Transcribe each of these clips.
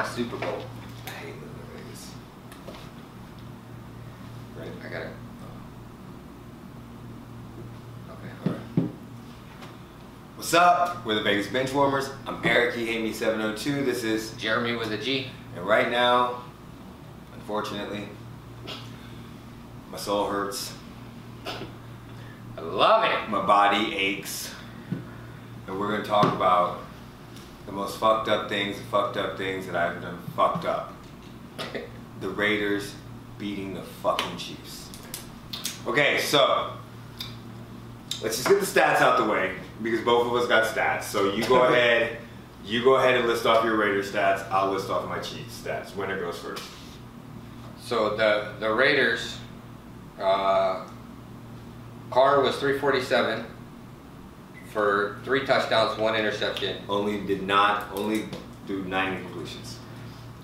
my Super Bowl. I hate living in Vegas. Right? I got it. Oh. Okay, alright. What's up? We're the Vegas Benchwarmers. I'm Eric, he hate me 702. This is, Geremy with a G. and right now, unfortunately, my soul hurts, I love it. my body aches, and we're gonna talk about the most fucked up things, the fucked up things that I've done fucked up. The Raiders beating the fucking Chiefs. Okay, so let's just get the stats out the way because both of us got stats. So you go ahead, you go ahead and list off your Raiders stats. I'll list off my Chiefs stats. Winner goes first. So the the Raiders, uh, Carr was 347 for three touchdowns, one interception, Only did not only do nine incompletions.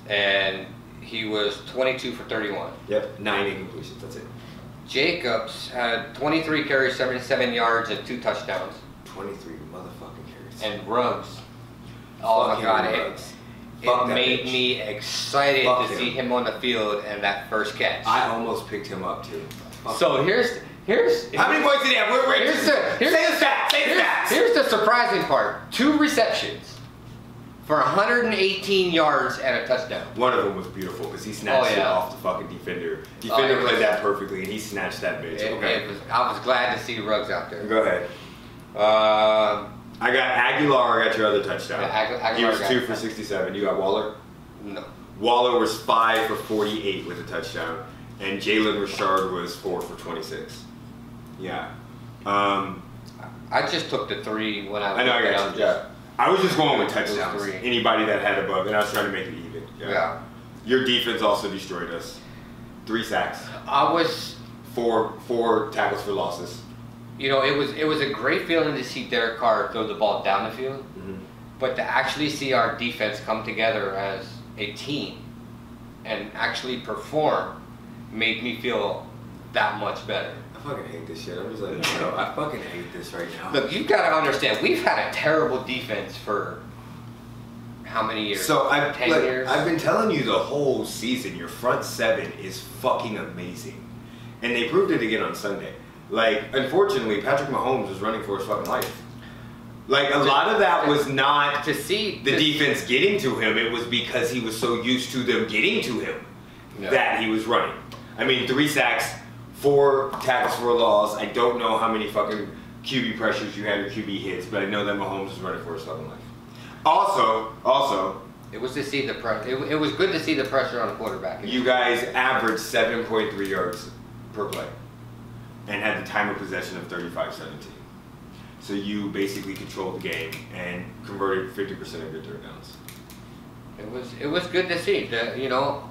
and he was 22 for 31. Yep, nine incompletions. That's it. Jacobs had 23 carries, 77 yards, and two touchdowns. Twenty-three motherfucking carries. And Ruggs, oh my God, it, Ruggs. Fuck it made bitch. me excited Fuck to him. see him on the field and that first catch. I almost picked him up too. Fuck so him. here's here's how many points did he have? We're, we're, Here's the here's say the, stats. Say the stats. here's the surprising part: two receptions for 118 yards and a touchdown. One of them was beautiful because he snatched Oh, it off the fucking defender. Oh, Defender was- played that perfectly, and he snatched that bitch. It- okay, it was, I was glad to see Ruggs out there. go ahead. Um, I got Agholor. I got your other touchdown. Yeah, Agu- Agholor he was two for sixty-seven. You got Waller. no, Waller was five for forty-eight with a touchdown, and Jalen Richard was four for twenty-six. Yeah. Um, I just took the three when I. I know. I got you. Yeah. I was just going with touchdowns. Anybody that had above, and I was trying to make it even. Yeah. Your defense also destroyed us. Three sacks. I was, Four four tackles for losses. you know, it was it was a great feeling to see Derek Carr throw the ball down the field, Mm-hmm. but to actually see our defense come together as a team and actually perform made me feel that much better. I fucking hate this shit. I'm just like, know. I fucking hate this right now. Look, you've got to understand, we've had a terrible defense for how many years? so I've ten look, years. I've been telling you the whole season. Your front seven is fucking amazing, and they proved it again on Sunday. Like, unfortunately, Patrick Mahomes was running for his fucking life. Like a lot of that was not to see the defense getting to him. It was because he was so used to them getting to him Yeah. that he was running. I mean, three sacks, four tackles for a loss. I don't know how many fucking QB pressures you had or QB hits, but I know that Mahomes is running for his fucking life. Also, also, It was to see the pressure. It, it was good to see the pressure on the quarterback. you guys averaged 7.3 yards per play and had the time of possession of 35-17. So you basically controlled the game and converted 50% of your third downs. It was it was good to see. The, you know,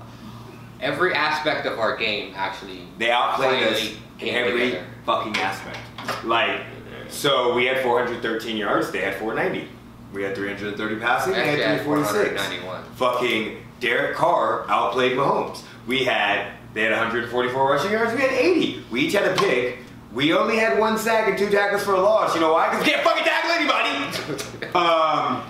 every aspect of our game actually. They outplayed us in every together. fucking aspect. Like, so we had 413 yards, they had 490. We had 330 passing, they had had 346. Fucking Derek Carr outplayed Mahomes. We had, they had 144 rushing yards, we had 80. We each had a pick. We only had one sack and two tackles for a loss. You know why? Because we can't fucking tackle anybody. um,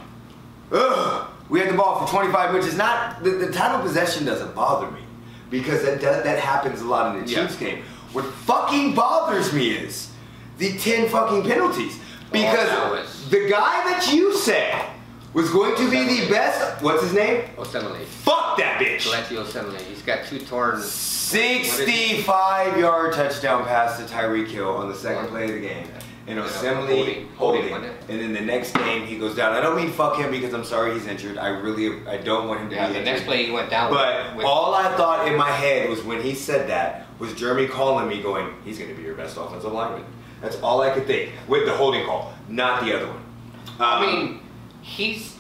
ugh. We had the ball for 25, which is not, the, the of possession doesn't bother me. Because that, does, that happens a lot in the Yeah. Chiefs game. What fucking bothers me is the 10 fucking penalties. Because oh, that the guy that you said was going to be the best, what's his name? Osemele. Fuck that bitch. Valenti Osemele. He's got two torn. 65 yard touchdown pass to Tyreek Hill on the second play of the game. And Yeah, Osemele holding- holding. holding. And then the next game he goes down. I don't mean fuck him because I'm sorry he's injured. I really I don't want him to Yeah, be the injured. next play he went down. But with, all I thought in my head was when he said that was Geremy calling me going, he's going to be your best offensive lineman. That's all I could think with the holding call, not the other one. I Um, mean, he's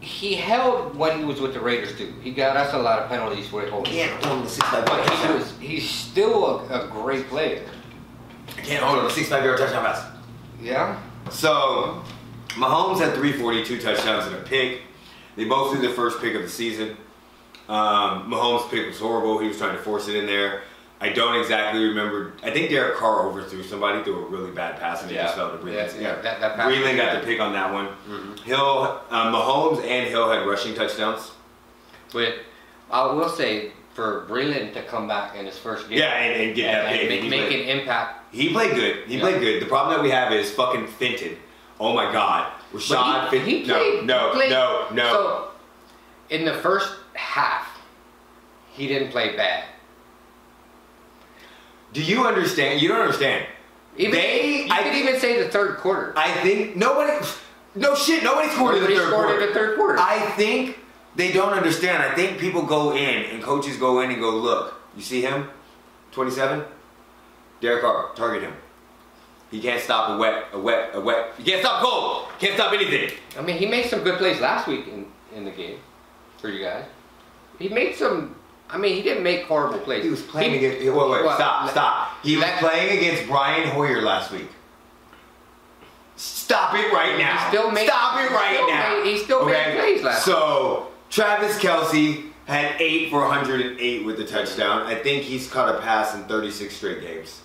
he held when he was with the Raiders too. He got us a lot of penalties for holding. can't hold a 65 But he was he's still a, a great player. I can't hold him a 65 yard touchdown pass. Yeah. So, Mahomes had 342 touchdowns and a pick. They both threw their first pick of the season. Um, Mahomes' pick was horrible. He was trying to force it in there. I don't exactly remember. I think Derek Carr overthrew somebody through a really bad pass and it just fell to Breeland. Yeah, yeah, that- that pass Breeland got the pick on that one. Mhm. Hill, um, Mahomes and Hill had rushing touchdowns. But I will say for Breeland to come back in his first game, Yeah, and, and get that and big. make, make played- an impact. He played good. He Yeah. played good. The problem that we have is fucking Fenton. Oh my god. Rashad he, Fenton. he no, played, no, he played- no, no. So in the first half, he didn't play bad. Do you understand? You don't understand. Even They- you I could think- even say the third quarter. I think nobody. No shit. Nobody scored Nobody in the third quarter. in the third quarter. I think they don't understand. I think people go in and coaches go in and go, look, you see him, 27, Derek Carr, target him. He can't stop a wet, a wet, a wet. He can't stop cold. Can't stop anything. I mean, he made some good plays last week in, in the game for you guys. He made some. I mean, he didn't make horrible plays. He was playing He- against. Wait, wait, well, stop, stop. He was playing against Brian Hoyer last week. Stop it right now. He still made- stop it he right still now. made- he still made plays last week So Travis Kelce had eight for 108 with the touchdown. I think he's caught a pass in 36 straight games.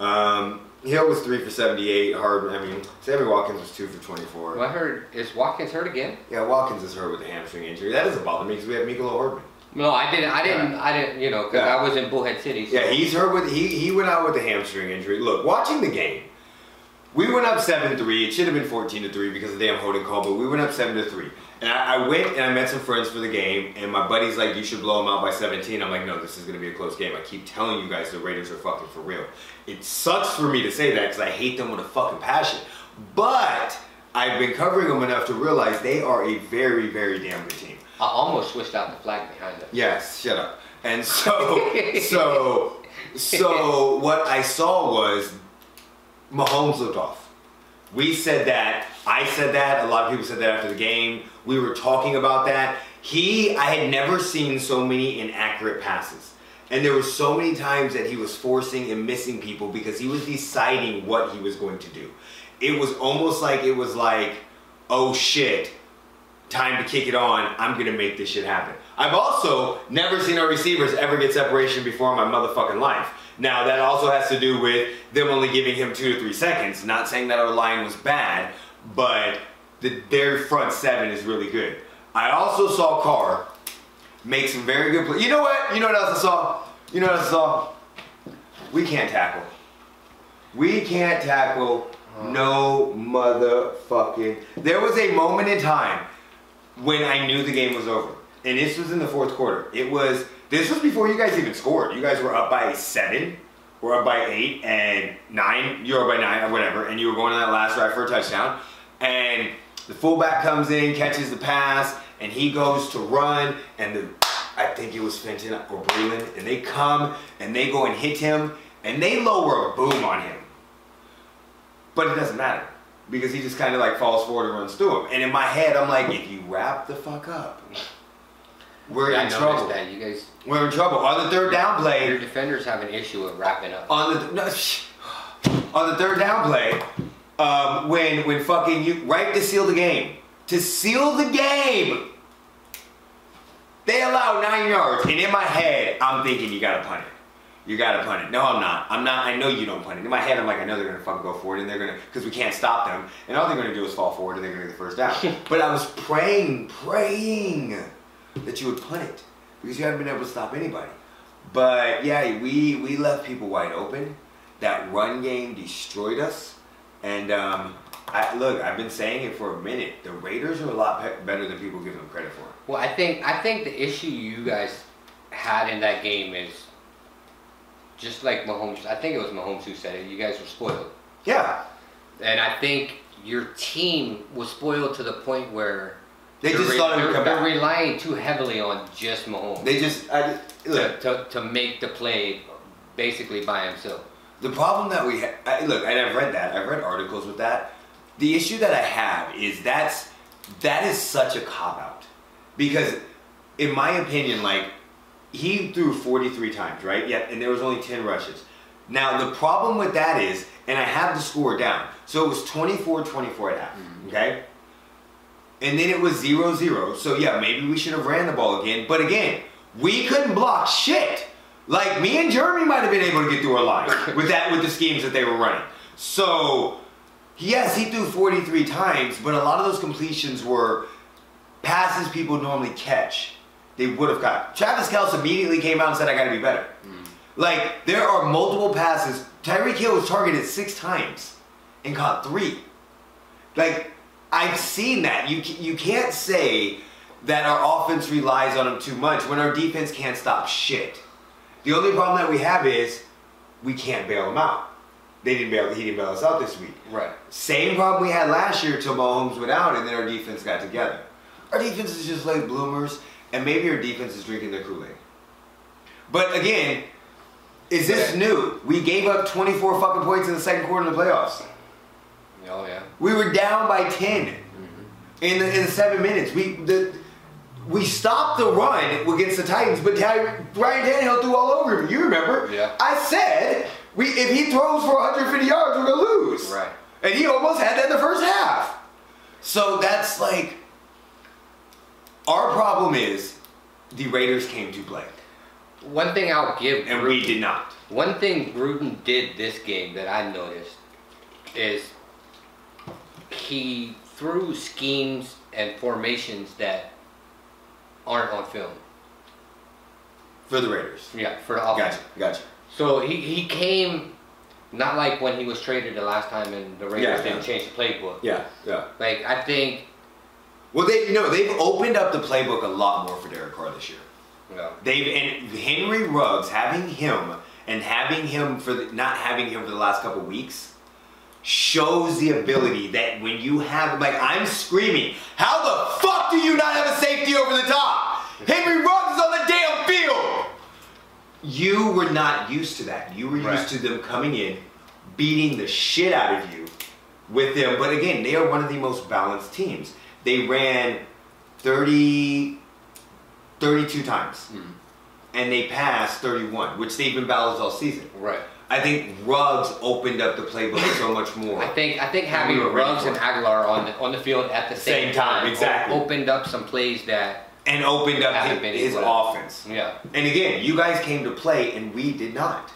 Um, Hill was three for 78. Hard. I mean, Sammy Watkins was two for 24. Well, I heard is Watkins hurt again? Yeah, Watkins is hurt with a hamstring injury. That doesn't bother me because we have Mecole Hardman. No, I didn't. I didn't. I didn't. You know, because Yeah. I was in Bullhead City. So. Yeah, he's hurt with he he went out with a hamstring injury. Look, watching the game, we went up seven three. It should have been fourteen to three because of the damn holding call, but we went up seven to three. And I, I went and I met some friends for the game, and my buddy's like, "You should blow them out by 17." I'm like, "No, this is gonna be a close game." I keep telling you guys the Raiders are fucking for real. It sucks for me to say that because I hate them with a fucking passion, but I've been covering them enough to realize they are a very very damn good team. I almost switched out the flag behind us. Yes, shut up. And so, so, so what I saw was Mahomes looked off. We said that. I said that. A lot of people said that after the game. We were talking about that. He, I had never seen so many inaccurate passes. And there were so many times that he was forcing and missing people because he was deciding what he was going to do. It was almost like it was like, oh shit, time to kick it on. I'm gonna make this shit happen. I've also never seen our receivers ever get separation before in my motherfucking life. Now that also has to do with them only giving him two to three seconds. Not saying that our line was bad, but the, their front seven is really good. I also saw Carr make some very good plays. You know what? You know what else I saw? You know what I saw? We can't tackle. We can't tackle uh-huh. no motherfucking. There was a moment in time when I knew the game was over. And this was in the fourth quarter. It was this was before you guys even scored. You guys were up by seven, or up by eight and nine. You were up by nine or whatever, and you were going on that last drive for a touchdown. And the fullback comes in, catches the pass, and he goes to run, and the I think it was Fenton or Breeland, and they come and they go and hit him, and they lower a boom on him. But it doesn't matter because he just kind of like falls forward and runs through him. And in my head, I'm like, if you wrap the fuck up, we're I in trouble. that you guys, We're in trouble. On the third down play. your defenders have an issue with wrapping up. on the no, on the third down play, um, when when fucking you right to seal the game, to seal the game, they allow nine yards, and in my head, I'm thinking you gotta punt it. You gotta punt it. No, I'm not. I'm not. I know you don't punt it. In my head, I'm like, I know they're gonna fucking go forward, and they're gonna because we can't stop them, and all they're gonna do is fall forward, and they're gonna get the first down. but I was praying, praying that you would punt it because you haven't been able to stop anybody. But yeah, we we left people wide open. That run game destroyed us, and um, I look. I've been saying it for a minute. The Raiders are a lot pe- better than people give them credit for. Well, I think I think the issue you guys had in that game is just like Mahomes. I think it was Mahomes who said it. You guys were spoiled, Yeah, and I think your team was spoiled to the point where they just re- thought it would come they're back. relying too heavily on just Mahomes They just I, look. to, to, to make the play basically by himself. The problem that we ha- I, look, and I've read that. I've read articles with that. The issue that I have is that's that is such a cop out because, in my opinion, like he threw 43 times, right? Yeah, and there was only 10 rushes. Now the problem with that is, and I have the score down. So it was 24-24 at half. Mm-hmm. Okay. And then it was 0-0. So yeah, maybe we should have ran the ball again. But again, we couldn't block shit. Like me and Geremy might have been able to get through a line with that with the schemes that they were running. So yes, he threw 43 times, but a lot of those completions were passes people normally catch. they would have got. Travis Kelce immediately came out and said, "I got to be better." Mm. Like there are multiple passes. Tyreek Hill was targeted six times and caught three. Like I've seen that. You you can't say that our offense relies on him too much when our defense can't stop shit. The only problem that we have is we can't bail him out. They didn't bail. He didn't bail us out this week. Right. Same problem we had last year till Mahomes went out and then our defense got together. Our defense is just late bloomers, and maybe our defense is drinking the Kool Aid. But again, is this Yeah. new? We gave up 24 fucking points in the second quarter of the playoffs. Oh yeah. We were down by 10 mm-hmm. in the, in the seven minutes. We the we stopped the run against the Titans, but Ty, Ryan Tannehill threw all over him. You remember? Yeah. I said we if he throws for 150 yards, we're gonna lose. Right. And he almost had that in the first half. So that's like our problem is the Raiders came to play, One thing I'll give and we did not. One thing Gruden did this game that I noticed is he threw schemes and formations that aren't on film. For the Raiders. Yeah, for the offense. Gotcha, gotcha. So he, he came not like when he was traded the last time and the Raiders Yeah, didn't yeah. change the playbook. Yeah, yeah. Like I think Well, they you know they've opened up the playbook a lot more for Derek Carr this year. know, They've and Henry Ruggs having him and having him for the, not having him for the last couple weeks shows the ability that when you have like I'm screaming, how the fuck do you not have a safety over the top? Henry Ruggs is on the damn field. You were not used to that. You were used to them coming in, beating the shit out of you with them. But again, they are one of the most balanced teams. They ran 30, 32 times Mhm. and they passed 31, which they've been balanced all season. right. I think Ruggs opened up the playbook so much more. I think I think having We Ruggs and. Agholor on the on the field at the Same same, time, exactly. opened up some plays that and opened up his, his offense. yeah And again, you guys came to play and we did not.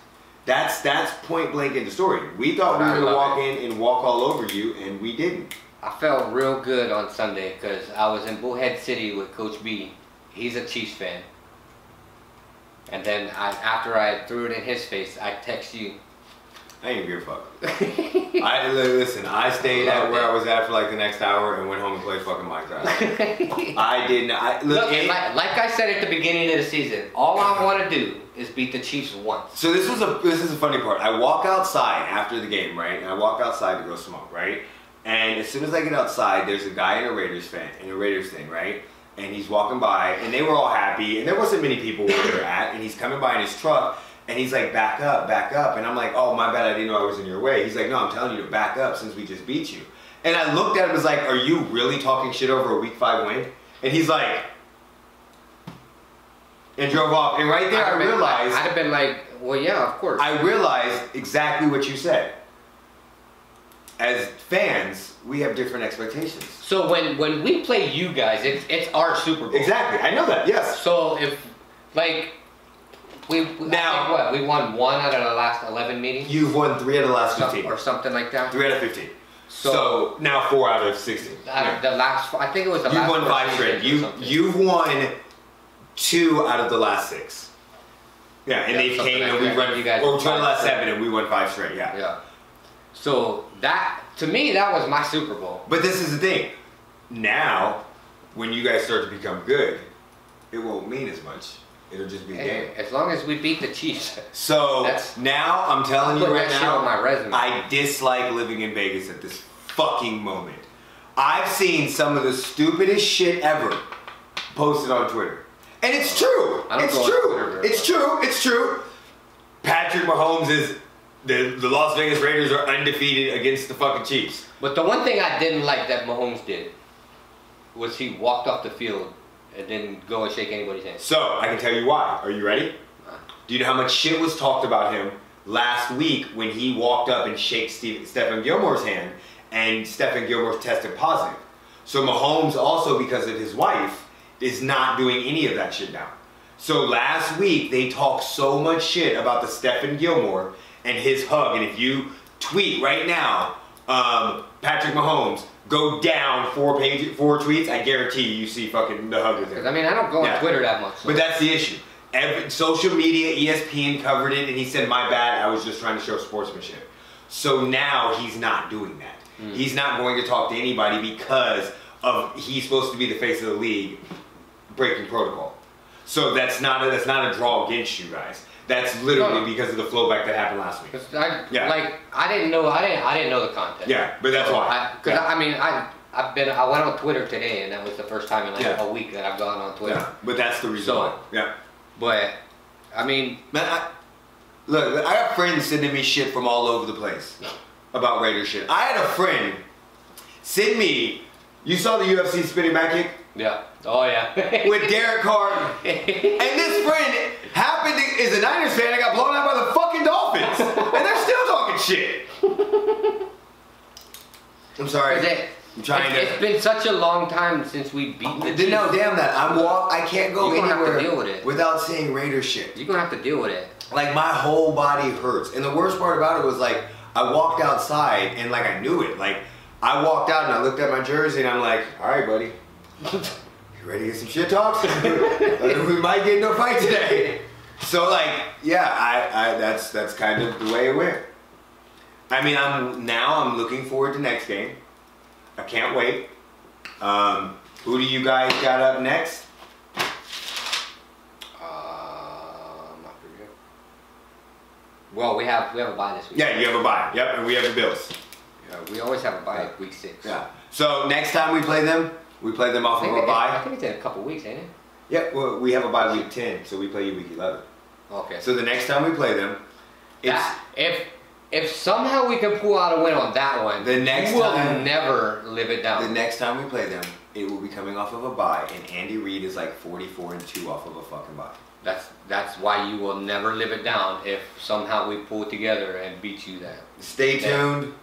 That's that's point blank in the story. We thought we were gonna walk it. in and walk all over you, and we didn't. I felt real good on Sunday because I was in Bullhead City with Coach B. He's a Chiefs fan. And then I, after I threw it in his face, I text you. I ain't give a fuck. I listen. I stayed at where it. I was at for like the next hour and went home and played fucking Minecraft. I didn't. I look. Look, it- like, like I said at the beginning of the season, all I want to do is beat the Chiefs once. So this was a this is a funny part. I walk outside after the game, right? And I walk outside to go smoke, right? And as soon as I get outside, there's a guy in a Raiders fan in a Raiders thing, right? And he's walking by, and they were all happy, and there wasn't many people where they were at. And he's coming by in his truck, and he's like, "Back up, back up!" And I'm like, "Oh my bad, I didn't know I was in your way." He's like, "No, I'm telling you to back up since we just beat you." And I looked at him as like, "Are you really talking shit over a week five win?" And he's like, and drove off. And right there, I have been like- realized. I'd have been like, well, yeah, of course. I realized exactly what you said. As fans, we have different expectations. so when when we play you guys, it's it's our Super Bowl. Exactly, I know that. Yes. So if like we we- I Now- think what we won one out of the last eleven meetings You've won three out of the last Some- fifteen. or something like that. Three out of fifteen. So, So- now four out of sixteen. Out of the last, I think it was the You've last. won five straight. You you've won two out of the last six. Yeah, and Yeah, they something came like and we that. run. You guys or won two out the last five seven, and we won five straight. Yeah. Yeah. So that to me that was my Super Bowl. But this is the thing. Now, when you guys start to become good, it won't mean as much. It'll just be a game. As long as we beat the Chiefs, So That's- now I'm telling you put right now, on my resume. I dislike living in Vegas at this fucking moment. I've seen some of the stupidest shit ever posted on Twitter. And it's true. I don't It's true. It's true. It's true. Patrick Mahomes is the the Las Vegas Raiders are undefeated against the fucking Chiefs. but the one thing I didn't like that Mahomes did was he walked off the field and didn't go and shake anybody's hand. So I can tell you why. Are you ready? Do you know how much shit was talked about him last week when he walked up and shook Steve, Stephon Gilmore's hand and Stephon Gilmore tested positive? So Mahomes also, because of his wife, is not doing any of that shit now. So last week they talked so much shit about the Stephon Gilmore and his hug. And if you tweet right now, um, Patrick Mahomes go down four page, four tweets, I guarantee you, you see fucking the hug with Because him. I mean, I don't go on Yeah. Twitter that much. so- But that's the issue. Every, social media, ESPN covered it, and he said, "My bad. I was just trying to show sportsmanship." So now he's not doing that. Mm. He's not going to talk to anybody because of he's supposed to be the face of the league, breaking protocol. So that's not a, that's not a draw against you guys. That's literally No. because of the flowback that happened last week. I, Yeah. like I didn't know I didn't I didn't know the content. Yeah, but that's why. Because Yeah. I, mean I I've been I went on Twitter today and that was the first time in like Yeah. a week that I've gone on Twitter. Yeah, but that's the reason. So- Yeah. But I mean Man, I, look, I got friends sending me shit from all over the place about Raider shit. I had a friend send me. You saw the UFC spinning back kick yeah oh yeah with Derek Carr, and this friend happened to, is a Niners fan. and got blown out by the fucking Dolphins, and they're still talking shit. I'm sorry. Is it- I'm trying it's, to. it's been such a long time since we beat the Chiefs. no, damn that. I'm walk. I can't go You're gonna have to anywhere deal with it. without seeing Raider shit. You're gonna have to deal with it. like my whole body hurts and the worst part about it was like i walked outside and like i knew it like i walked out and i looked at my jersey and i'm like all right buddy you ready to get some shit talks? We might get into a fight today. So like yeah i, I that's that's kind of the way it went. I mean i'm now i'm looking forward to next game. I can't wait. Um, who do you guys got up next? Um, I forget. Well, we have we have a bye this week. yeah you have a bye. Yep and we have the bills. Yeah, we always have a buy bye week six. Yeah. So next time we play them, we play them off of a it- I think it's in a couple weeks, ain't it? Yeah. Well, we have a bye week ten, so we play you week eleven. Okay. So the next time we play them, it's that, if if somehow we can pull out a win on that one, The next will time- never live it down. the next time we play them, it will be coming off of a bye, and Andy Reid is like forty-four and two off of a fucking bye. That's that's why you will never live it down if somehow we pull together and beat you that. Stay Yeah. tuned,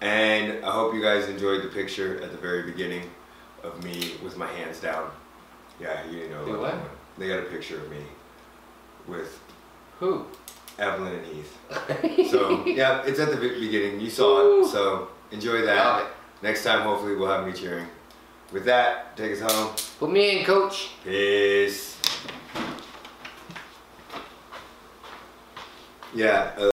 and I hope you guys enjoyed the picture at the very beginning of me with my hands down. Yeah, you know. About what? They got a picture of me with Who? Evelyn and Heath. So yeah, it's at the beginning. You saw it. So enjoy that. Next time, hopefully, we'll have me cheering. With that, take us home. Put me in, coach. Peace. Yeah. Uh,